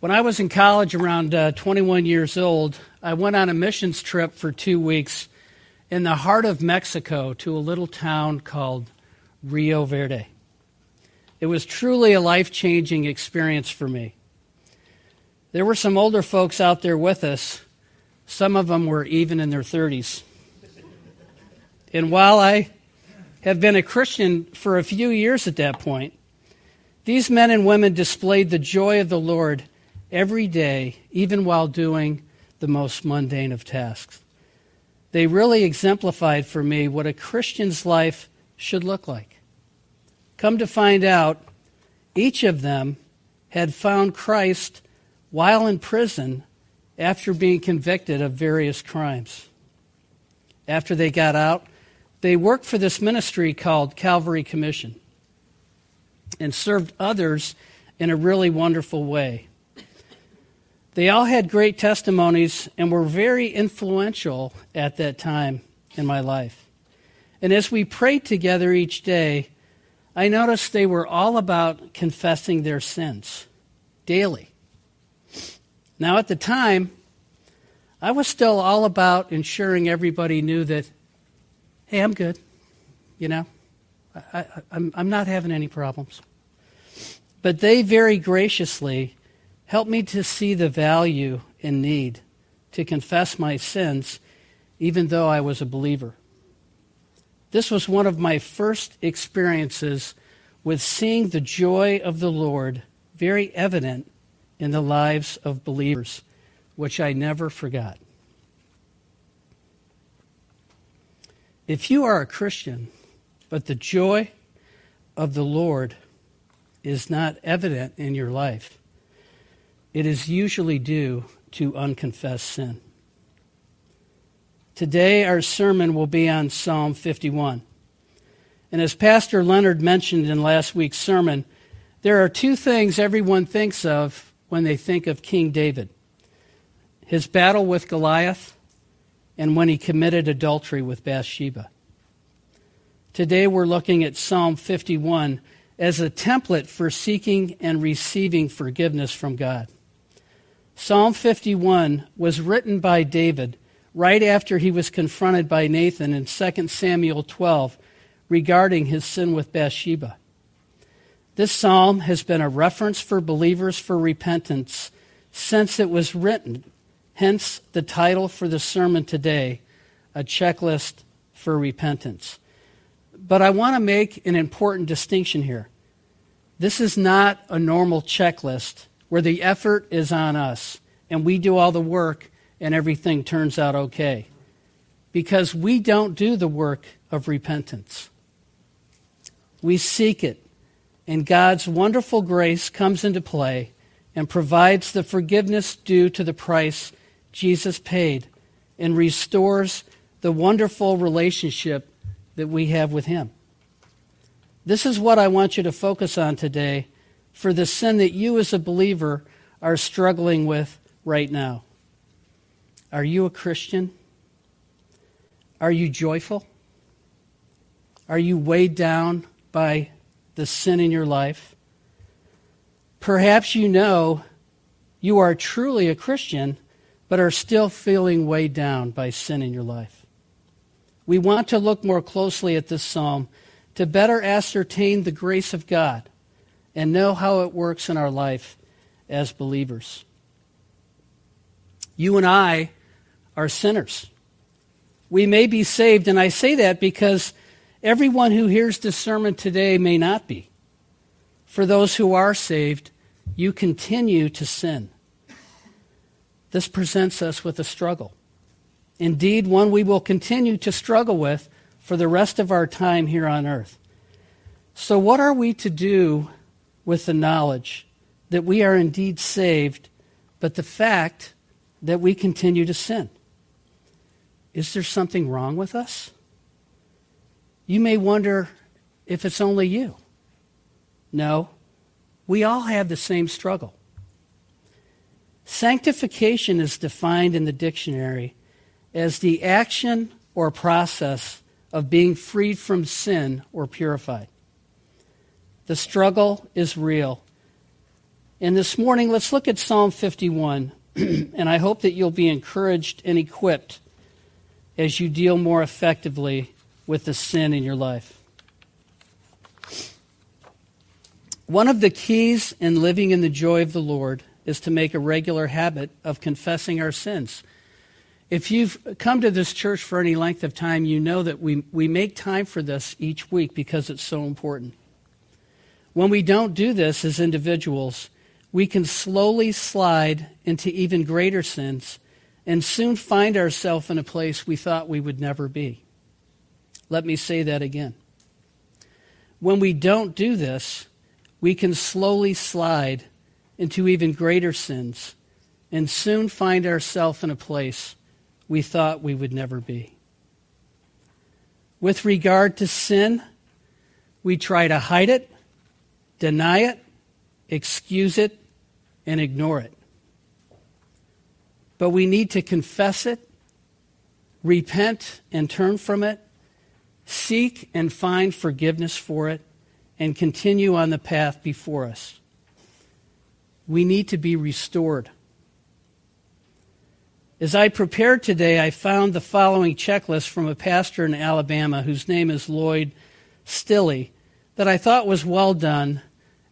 When I was in college, around uh, 21 years old, I went on a missions trip for two weeks in the heart of Mexico to a little town called Rio Verde. It was truly a life changing experience for me. There were some older folks out there with us. Some of them were even in their 30s. And while I have been a Christian for a few years at that point, these men and women displayed the joy of the Lord every day, even while doing the most mundane of tasks. They really exemplified for me what a Christian's life should look like. Come to find out, each of them had found Christ while in prison after being convicted of various crimes. After they got out, they worked for this ministry called Calvary Commission and served others in a really wonderful way. They all had great testimonies and were very influential at that time in my life. And as we prayed together each day, I noticed they were all about confessing their sins daily. Now, at the time, I was still all about ensuring everybody knew that, hey, I'm good. You know, I, am not having any problems. But they very graciously Help me to see the value in need to confess my sins, even though I was a believer. This was one of my first experiences with seeing the joy of the Lord very evident in the lives of believers, which I never forgot. If you are a Christian, but the joy of the Lord is not evident in your life, it is usually due to unconfessed sin. Today, our sermon will be on Psalm 51. And as Pastor Leonard mentioned in last week's sermon, there are two things everyone thinks of when they think of King David his battle with Goliath and when he committed adultery with Bathsheba. Today, we're looking at Psalm 51 as a template for seeking and receiving forgiveness from God. Psalm 51 was written by David right after he was confronted by Nathan in 2 Samuel 12 regarding his sin with Bathsheba. This psalm has been a reference for believers for repentance since it was written, hence the title for the sermon today, A Checklist for Repentance. But I want to make an important distinction here. This is not a normal checklist where the effort is on us and we do all the work and everything turns out okay. Because we don't do the work of repentance. We seek it, and God's wonderful grace comes into play and provides the forgiveness due to the price Jesus paid and restores the wonderful relationship that we have with Him. This is what I want you to focus on today for the sin that you as a believer are struggling with right now. Are you a Christian? Are you joyful? Are you weighed down by the sin in your life? Perhaps you know you are truly a Christian, but are still feeling weighed down by sin in your life. We want to look more closely at this psalm to better ascertain the grace of God and know how it works in our life as believers. You and I are sinners. We may be saved, and I say that because everyone who hears this sermon today may not be. For those who are saved, you continue to sin. This presents us with a struggle. Indeed, one we will continue to struggle with for the rest of our time here on earth. So, what are we to do with the knowledge that we are indeed saved, but the fact that we continue to sin. Is there something wrong with us? You may wonder if it's only you. No, we all have the same struggle. Sanctification is defined in the dictionary as the action or process of being freed from sin or purified. The struggle is real. And this morning, let's look at Psalm 51, and I hope that you'll be encouraged and equipped as you deal more effectively with the sin in your life. One of the keys in living in the joy of the Lord is to make a regular habit of confessing our sins. If you've come to this church for any length of time, you know that we, we make time for this each week because it's so important. When we don't do this as individuals, we can slowly slide into even greater sins and soon find ourselves in a place we thought we would never be. Let me say that again. When we don't do this, we can slowly slide into even greater sins and soon find ourselves in a place we thought we would never be. With regard to sin, we try to hide it, deny it, excuse it, and ignore it. But we need to confess it, repent and turn from it, seek and find forgiveness for it, and continue on the path before us. We need to be restored. As I prepared today, I found the following checklist from a pastor in Alabama whose name is Lloyd Stilley that I thought was well done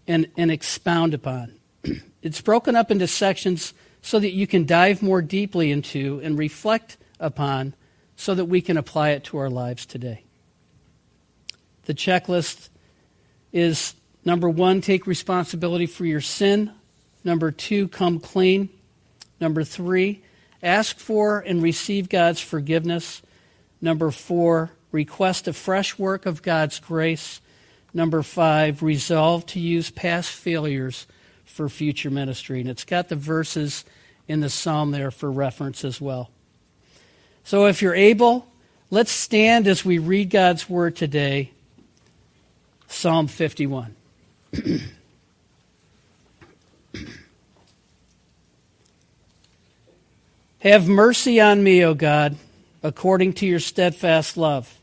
and, and expound upon. it's broken up into sections so that you can dive more deeply into and reflect upon so that we can apply it to our lives today. The checklist is number one, take responsibility for your sin. Number two, come clean. Number three, ask for and receive God's forgiveness. Number four, request a fresh work of God's grace. Number five, resolve to use past failures for future ministry. And it's got the verses in the psalm there for reference as well. So if you're able, let's stand as we read God's word today. Psalm 51. Have mercy on me, O God, according to your steadfast love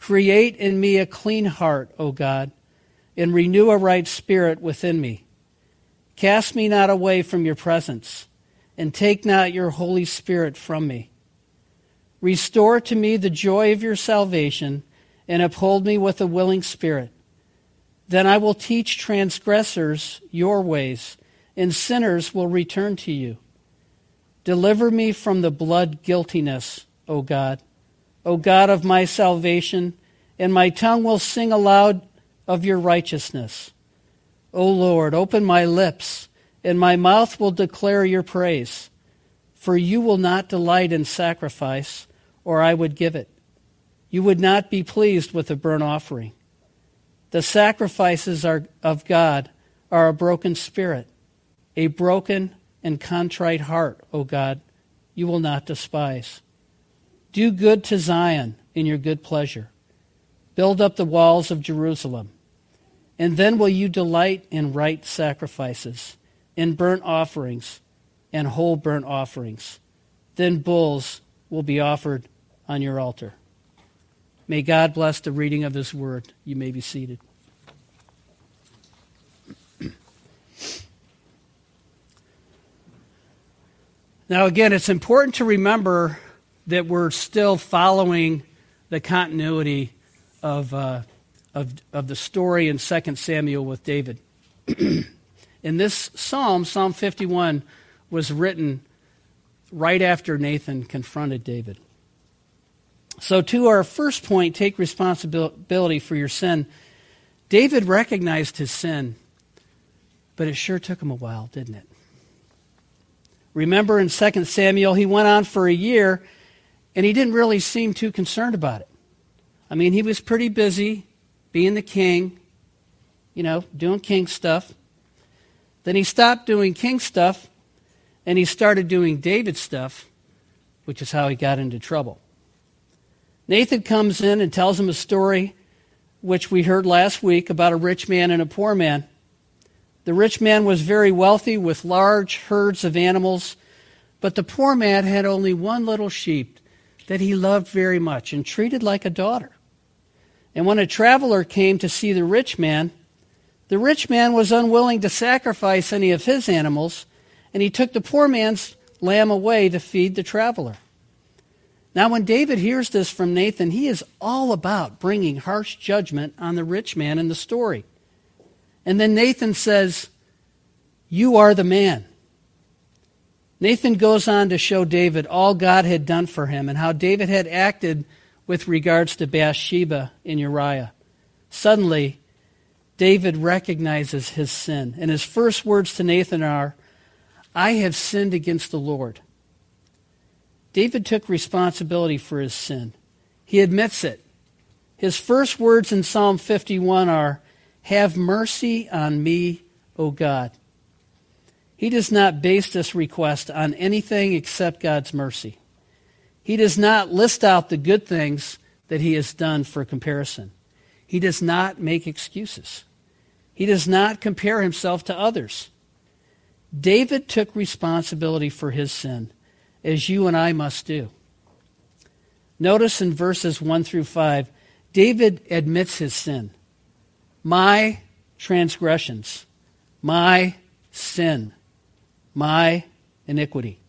Create in me a clean heart, O God, and renew a right spirit within me. Cast me not away from your presence, and take not your Holy Spirit from me. Restore to me the joy of your salvation, and uphold me with a willing spirit. Then I will teach transgressors your ways, and sinners will return to you. Deliver me from the blood guiltiness, O God O God of my salvation, and my tongue will sing aloud of your righteousness. O Lord, open my lips, and my mouth will declare your praise. For you will not delight in sacrifice, or I would give it. You would not be pleased with a burnt offering. The sacrifices are, of God are a broken spirit, a broken and contrite heart, O God, you will not despise. Do good to Zion in your good pleasure. Build up the walls of Jerusalem. And then will you delight in right sacrifices, in burnt offerings, and whole burnt offerings. Then bulls will be offered on your altar. May God bless the reading of his word. You may be seated. Now, again, it's important to remember that we're still following the continuity of, uh, of, of the story in 2 Samuel with David. in this psalm, Psalm 51, was written right after Nathan confronted David. So, to our first point, take responsibility for your sin. David recognized his sin, but it sure took him a while, didn't it? Remember in 2 Samuel, he went on for a year and he didn't really seem too concerned about it. I mean, he was pretty busy being the king, you know, doing king stuff. Then he stopped doing king stuff and he started doing David stuff, which is how he got into trouble. Nathan comes in and tells him a story which we heard last week about a rich man and a poor man. The rich man was very wealthy with large herds of animals, but the poor man had only one little sheep that he loved very much and treated like a daughter. And when a traveler came to see the rich man, the rich man was unwilling to sacrifice any of his animals, and he took the poor man's lamb away to feed the traveler. Now, when David hears this from Nathan, he is all about bringing harsh judgment on the rich man in the story. And then Nathan says, You are the man. Nathan goes on to show David all God had done for him and how David had acted with regards to Bathsheba and Uriah. Suddenly, David recognizes his sin, and his first words to Nathan are, I have sinned against the Lord. David took responsibility for his sin. He admits it. His first words in Psalm 51 are, have mercy on me, O God. He does not base this request on anything except God's mercy. He does not list out the good things that he has done for comparison. He does not make excuses. He does not compare himself to others. David took responsibility for his sin, as you and I must do. Notice in verses 1 through 5, David admits his sin my transgressions, my sin, my iniquity.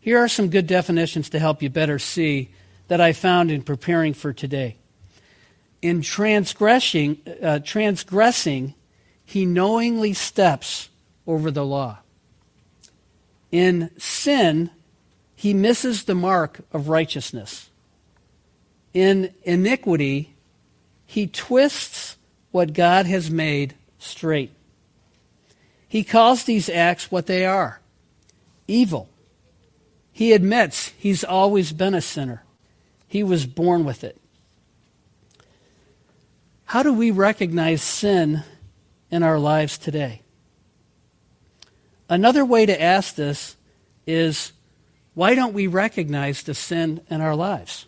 Here are some good definitions to help you better see that I found in preparing for today. In transgressing, uh, transgressing, he knowingly steps over the law. In sin, he misses the mark of righteousness. In iniquity, he twists what God has made straight. He calls these acts what they are evil. He admits he's always been a sinner, he was born with it. How do we recognize sin in our lives today? Another way to ask this is why don't we recognize the sin in our lives?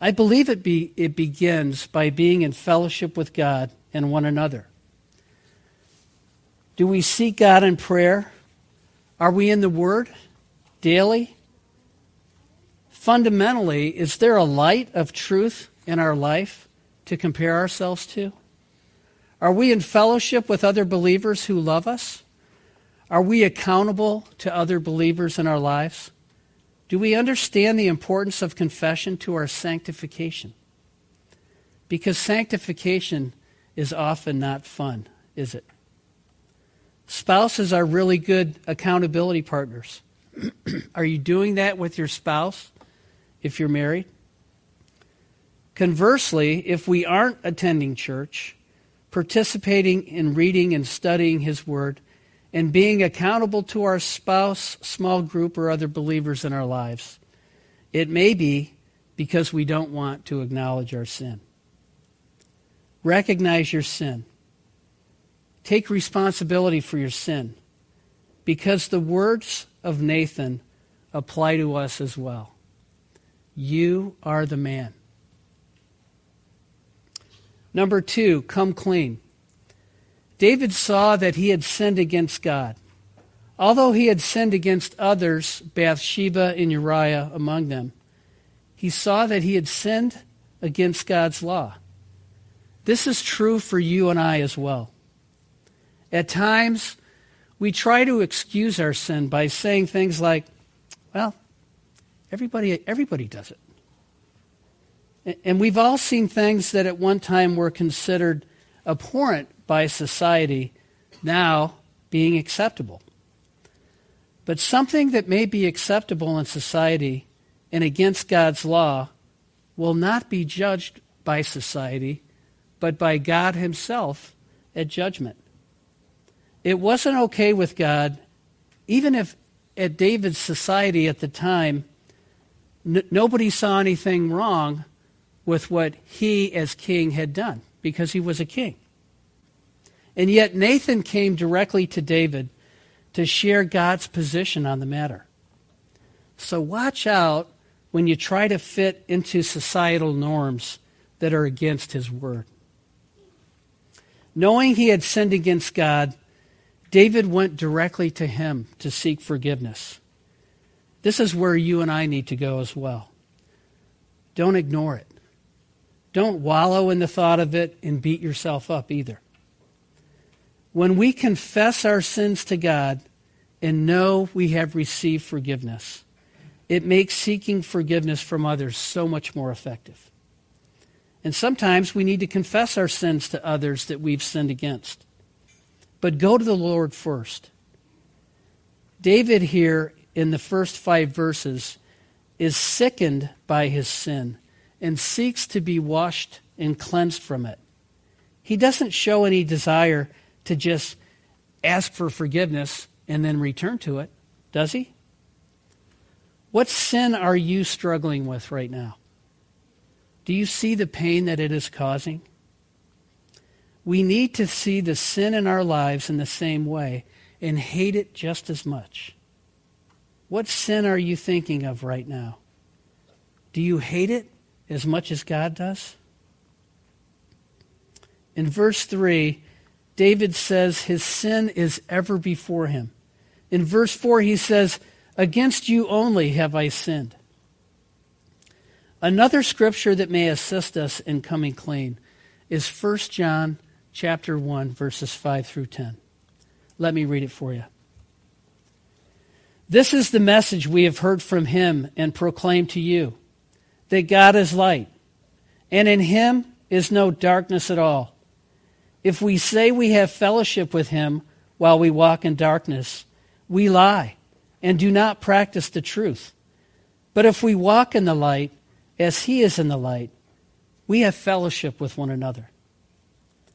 I believe it, be, it begins by being in fellowship with God and one another. Do we seek God in prayer? Are we in the Word daily? Fundamentally, is there a light of truth in our life to compare ourselves to? Are we in fellowship with other believers who love us? Are we accountable to other believers in our lives? Do we understand the importance of confession to our sanctification? Because sanctification is often not fun, is it? Spouses are really good accountability partners. are you doing that with your spouse if you're married? Conversely, if we aren't attending church, participating in reading and studying His Word, and being accountable to our spouse, small group, or other believers in our lives. It may be because we don't want to acknowledge our sin. Recognize your sin. Take responsibility for your sin because the words of Nathan apply to us as well. You are the man. Number two, come clean. David saw that he had sinned against God. Although he had sinned against others, Bathsheba and Uriah among them, he saw that he had sinned against God's law. This is true for you and I as well. At times, we try to excuse our sin by saying things like, well, everybody, everybody does it. And we've all seen things that at one time were considered abhorrent by society now being acceptable. But something that may be acceptable in society and against God's law will not be judged by society, but by God Himself at judgment. It wasn't okay with God, even if at David's society at the time, n- nobody saw anything wrong with what he, as king, had done because he was a king. And yet Nathan came directly to David to share God's position on the matter. So watch out when you try to fit into societal norms that are against his word. Knowing he had sinned against God, David went directly to him to seek forgiveness. This is where you and I need to go as well. Don't ignore it. Don't wallow in the thought of it and beat yourself up either. When we confess our sins to God and know we have received forgiveness, it makes seeking forgiveness from others so much more effective. And sometimes we need to confess our sins to others that we've sinned against. But go to the Lord first. David here in the first five verses is sickened by his sin and seeks to be washed and cleansed from it. He doesn't show any desire to just ask for forgiveness and then return to it, does he? What sin are you struggling with right now? Do you see the pain that it is causing? We need to see the sin in our lives in the same way and hate it just as much. What sin are you thinking of right now? Do you hate it as much as God does? In verse 3, David says his sin is ever before him. In verse 4, he says, Against you only have I sinned. Another scripture that may assist us in coming clean is 1 John chapter 1 verses 5 through 10. Let me read it for you. This is the message we have heard from him and proclaimed to you that God is light, and in him is no darkness at all. If we say we have fellowship with him while we walk in darkness, we lie and do not practice the truth. But if we walk in the light, as he is in the light, we have fellowship with one another.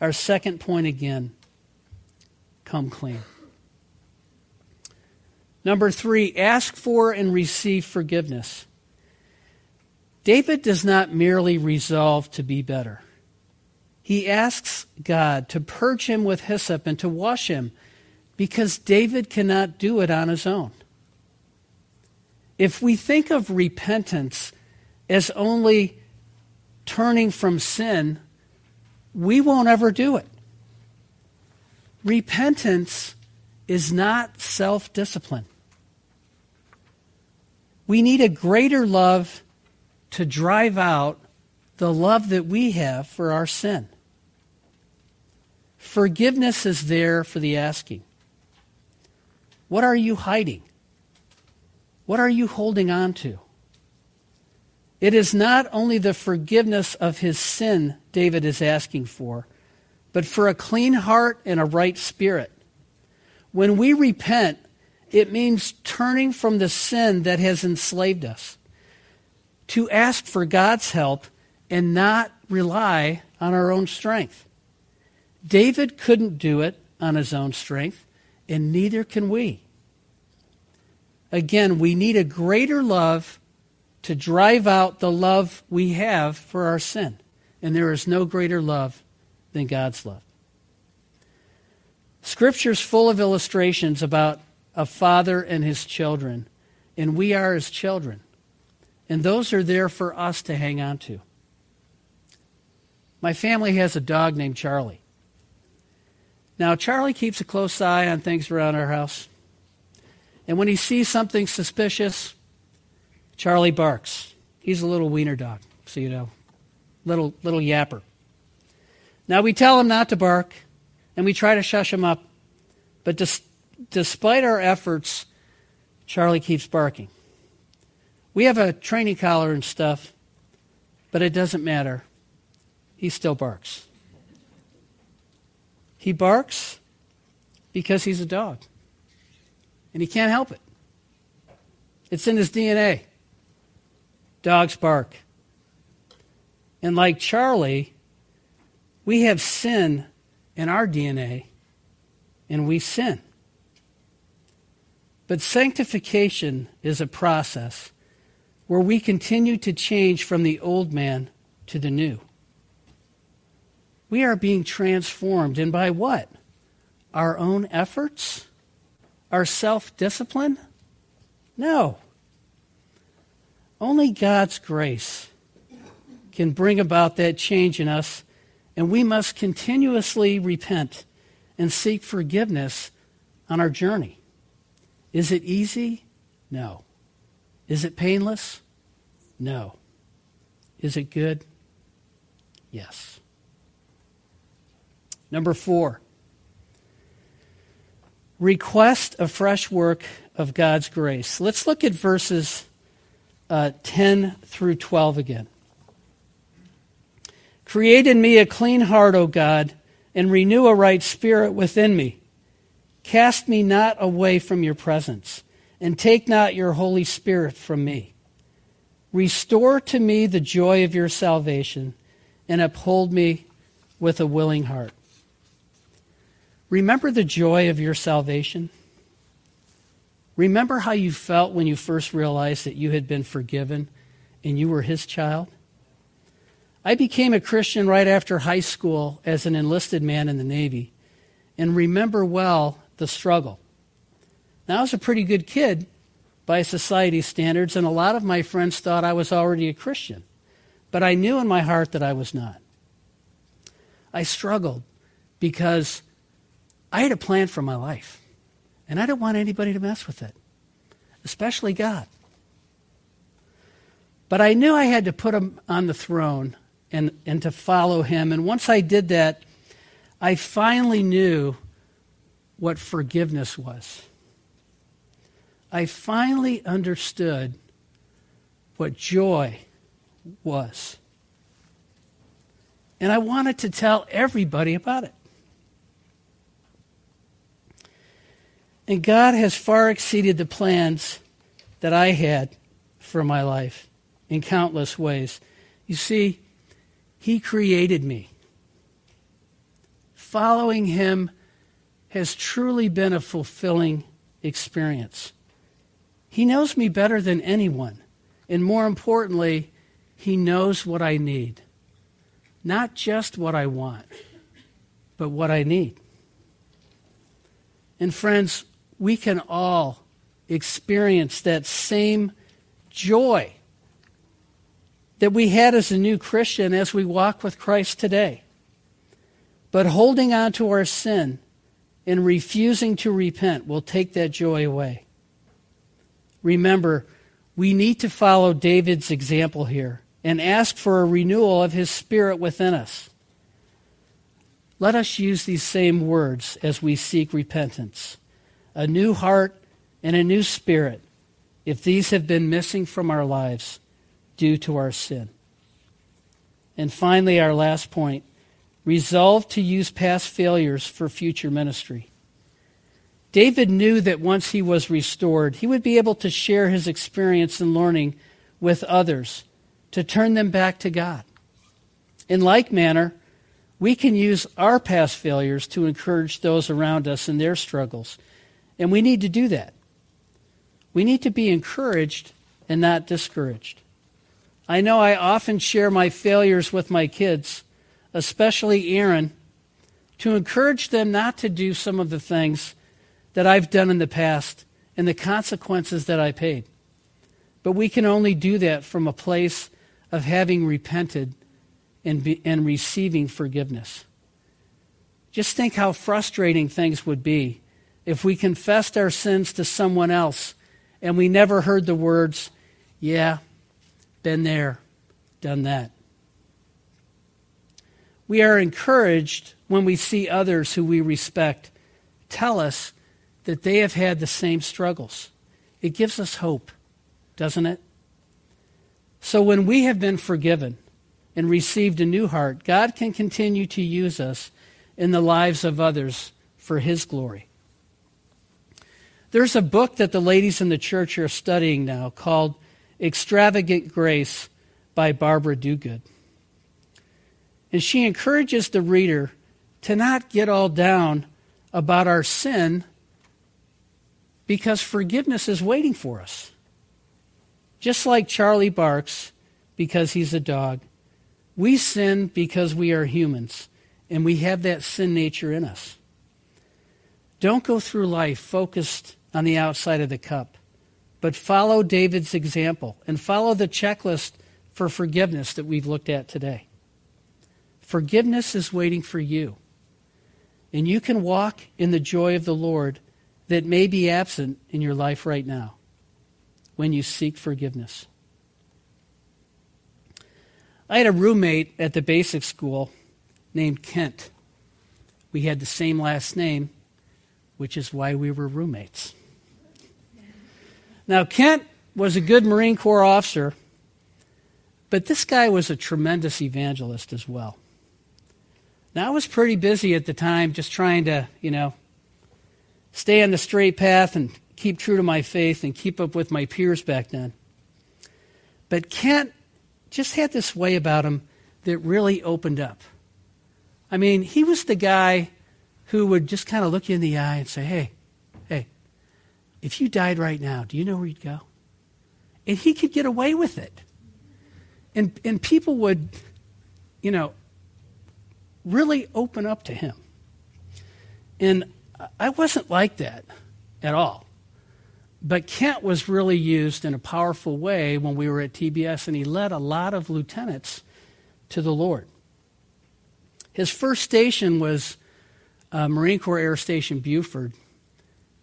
Our second point again come clean. Number three, ask for and receive forgiveness. David does not merely resolve to be better he asks God to purge him with hyssop and to wash him because David cannot do it on his own. If we think of repentance as only turning from sin, we won't ever do it. Repentance is not self discipline. We need a greater love to drive out the love that we have for our sin. Forgiveness is there for the asking. What are you hiding? What are you holding on to? It is not only the forgiveness of his sin David is asking for, but for a clean heart and a right spirit. When we repent, it means turning from the sin that has enslaved us to ask for God's help and not rely on our own strength. David couldn't do it on his own strength, and neither can we. Again, we need a greater love to drive out the love we have for our sin. And there is no greater love than God's love. Scripture's full of illustrations about a father and his children, and we are his children. And those are there for us to hang on to. My family has a dog named Charlie. Now, Charlie keeps a close eye on things around our house. And when he sees something suspicious, Charlie barks. He's a little wiener dog, so you know. Little little yapper. Now we tell him not to bark, and we try to shush him up. But despite our efforts, Charlie keeps barking. We have a training collar and stuff, but it doesn't matter. He still barks. He barks because he's a dog. And he can't help it. It's in his DNA. Dogs bark. And like Charlie, we have sin in our DNA, and we sin. But sanctification is a process where we continue to change from the old man to the new. We are being transformed, and by what? Our own efforts? Our self discipline? No. Only God's grace can bring about that change in us, and we must continuously repent and seek forgiveness on our journey. Is it easy? No. Is it painless? No. Is it good? Yes. Number four, request a fresh work of God's grace. Let's look at verses uh, 10 through 12 again. Create in me a clean heart, O God, and renew a right spirit within me. Cast me not away from your presence, and take not your Holy Spirit from me. Restore to me the joy of your salvation, and uphold me with a willing heart. Remember the joy of your salvation. Remember how you felt when you first realized that you had been forgiven and you were his child? I became a Christian right after high school as an enlisted man in the Navy and remember well the struggle. Now, I was a pretty good kid by society standards, and a lot of my friends thought I was already a Christian, but I knew in my heart that I was not. I struggled because I had a plan for my life. And I don't want anybody to mess with it, especially God. But I knew I had to put him on the throne and, and to follow him. And once I did that, I finally knew what forgiveness was. I finally understood what joy was. And I wanted to tell everybody about it. And God has far exceeded the plans that I had for my life in countless ways. You see, He created me. Following Him has truly been a fulfilling experience. He knows me better than anyone. And more importantly, He knows what I need. Not just what I want, but what I need. And friends, we can all experience that same joy that we had as a new Christian as we walk with Christ today. But holding on to our sin and refusing to repent will take that joy away. Remember, we need to follow David's example here and ask for a renewal of his spirit within us. Let us use these same words as we seek repentance a new heart, and a new spirit if these have been missing from our lives due to our sin. And finally, our last point resolve to use past failures for future ministry. David knew that once he was restored, he would be able to share his experience and learning with others to turn them back to God. In like manner, we can use our past failures to encourage those around us in their struggles and we need to do that. We need to be encouraged and not discouraged. I know I often share my failures with my kids, especially Aaron, to encourage them not to do some of the things that I've done in the past and the consequences that I paid. But we can only do that from a place of having repented and, be, and receiving forgiveness. Just think how frustrating things would be if we confessed our sins to someone else and we never heard the words, Yeah, been there, done that. We are encouraged when we see others who we respect tell us that they have had the same struggles. It gives us hope, doesn't it? So when we have been forgiven and received a new heart, God can continue to use us in the lives of others for His glory. There's a book that the ladies in the church are studying now called Extravagant Grace by Barbara Duguid. And she encourages the reader to not get all down about our sin because forgiveness is waiting for us. Just like Charlie barks because he's a dog, we sin because we are humans and we have that sin nature in us. Don't go through life focused on the outside of the cup, but follow David's example and follow the checklist for forgiveness that we've looked at today. Forgiveness is waiting for you. And you can walk in the joy of the Lord that may be absent in your life right now when you seek forgiveness. I had a roommate at the basic school named Kent. We had the same last name, which is why we were roommates. Now, Kent was a good Marine Corps officer, but this guy was a tremendous evangelist as well. Now, I was pretty busy at the time just trying to, you know, stay on the straight path and keep true to my faith and keep up with my peers back then. But Kent just had this way about him that really opened up. I mean, he was the guy who would just kind of look you in the eye and say, hey, if you died right now, do you know where you'd go? And he could get away with it. And, and people would, you know, really open up to him. And I wasn't like that at all. But Kent was really used in a powerful way when we were at TBS, and he led a lot of lieutenants to the Lord. His first station was uh, Marine Corps Air Station Beaufort.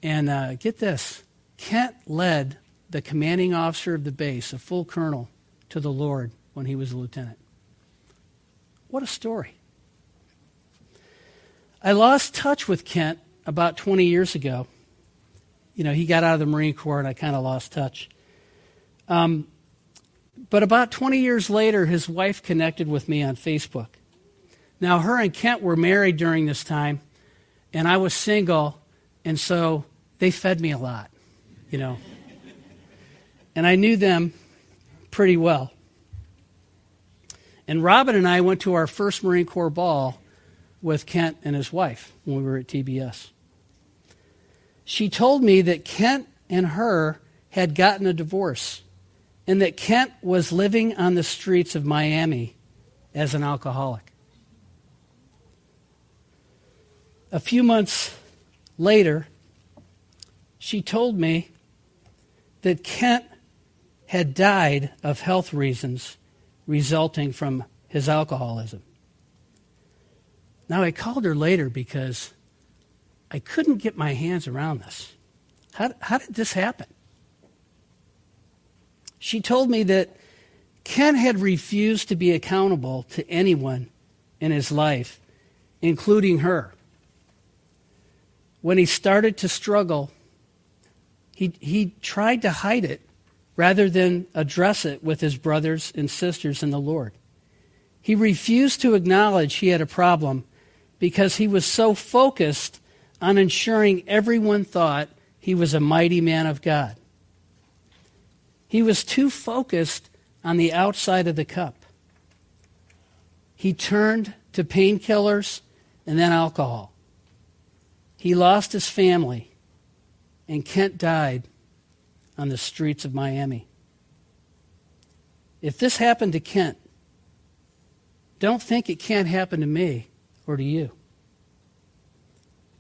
And uh, get this Kent led the commanding officer of the base, a full colonel, to the Lord when he was a lieutenant. What a story. I lost touch with Kent about 20 years ago. You know, he got out of the Marine Corps and I kind of lost touch. Um, but about 20 years later, his wife connected with me on Facebook. Now, her and Kent were married during this time, and I was single, and so they fed me a lot, you know. and I knew them pretty well. And Robin and I went to our first Marine Corps ball with Kent and his wife when we were at TBS she told me that Kent and her had gotten a divorce and that Kent was living on the streets of Miami as an alcoholic. A few months later, she told me that Kent had died of health reasons resulting from his alcoholism. Now, I called her later because I couldn't get my hands around this. How, how did this happen? She told me that Ken had refused to be accountable to anyone in his life, including her. When he started to struggle, he, he tried to hide it rather than address it with his brothers and sisters in the Lord. He refused to acknowledge he had a problem because he was so focused on ensuring everyone thought he was a mighty man of God. He was too focused on the outside of the cup. He turned to painkillers and then alcohol. He lost his family, and Kent died on the streets of Miami. If this happened to Kent, don't think it can't happen to me or to you.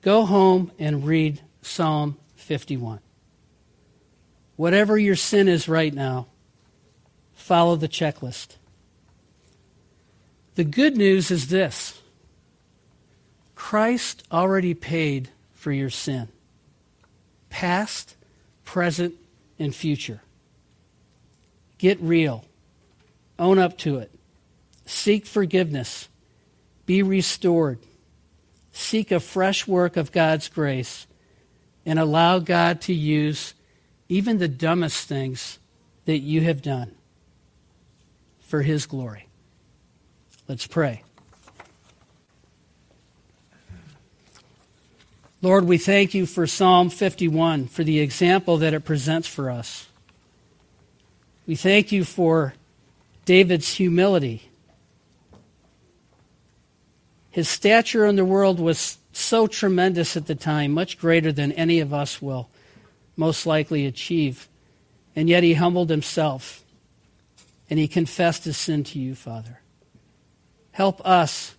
Go home and read Psalm 51. Whatever your sin is right now, follow the checklist. The good news is this Christ already paid for your sin, past, present, and future. Get real. Own up to it. Seek forgiveness. Be restored. Seek a fresh work of God's grace and allow God to use even the dumbest things that you have done for His glory. Let's pray. Lord, we thank you for Psalm 51, for the example that it presents for us. We thank you for David's humility. His stature in the world was so tremendous at the time, much greater than any of us will most likely achieve. And yet he humbled himself and he confessed his sin to you, Father. Help us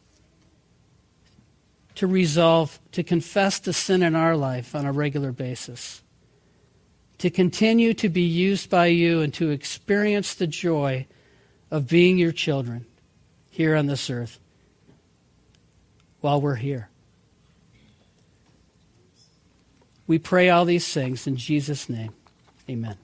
to resolve to confess the sin in our life on a regular basis, to continue to be used by you and to experience the joy of being your children here on this earth while we're here. We pray all these things in Jesus' name. Amen.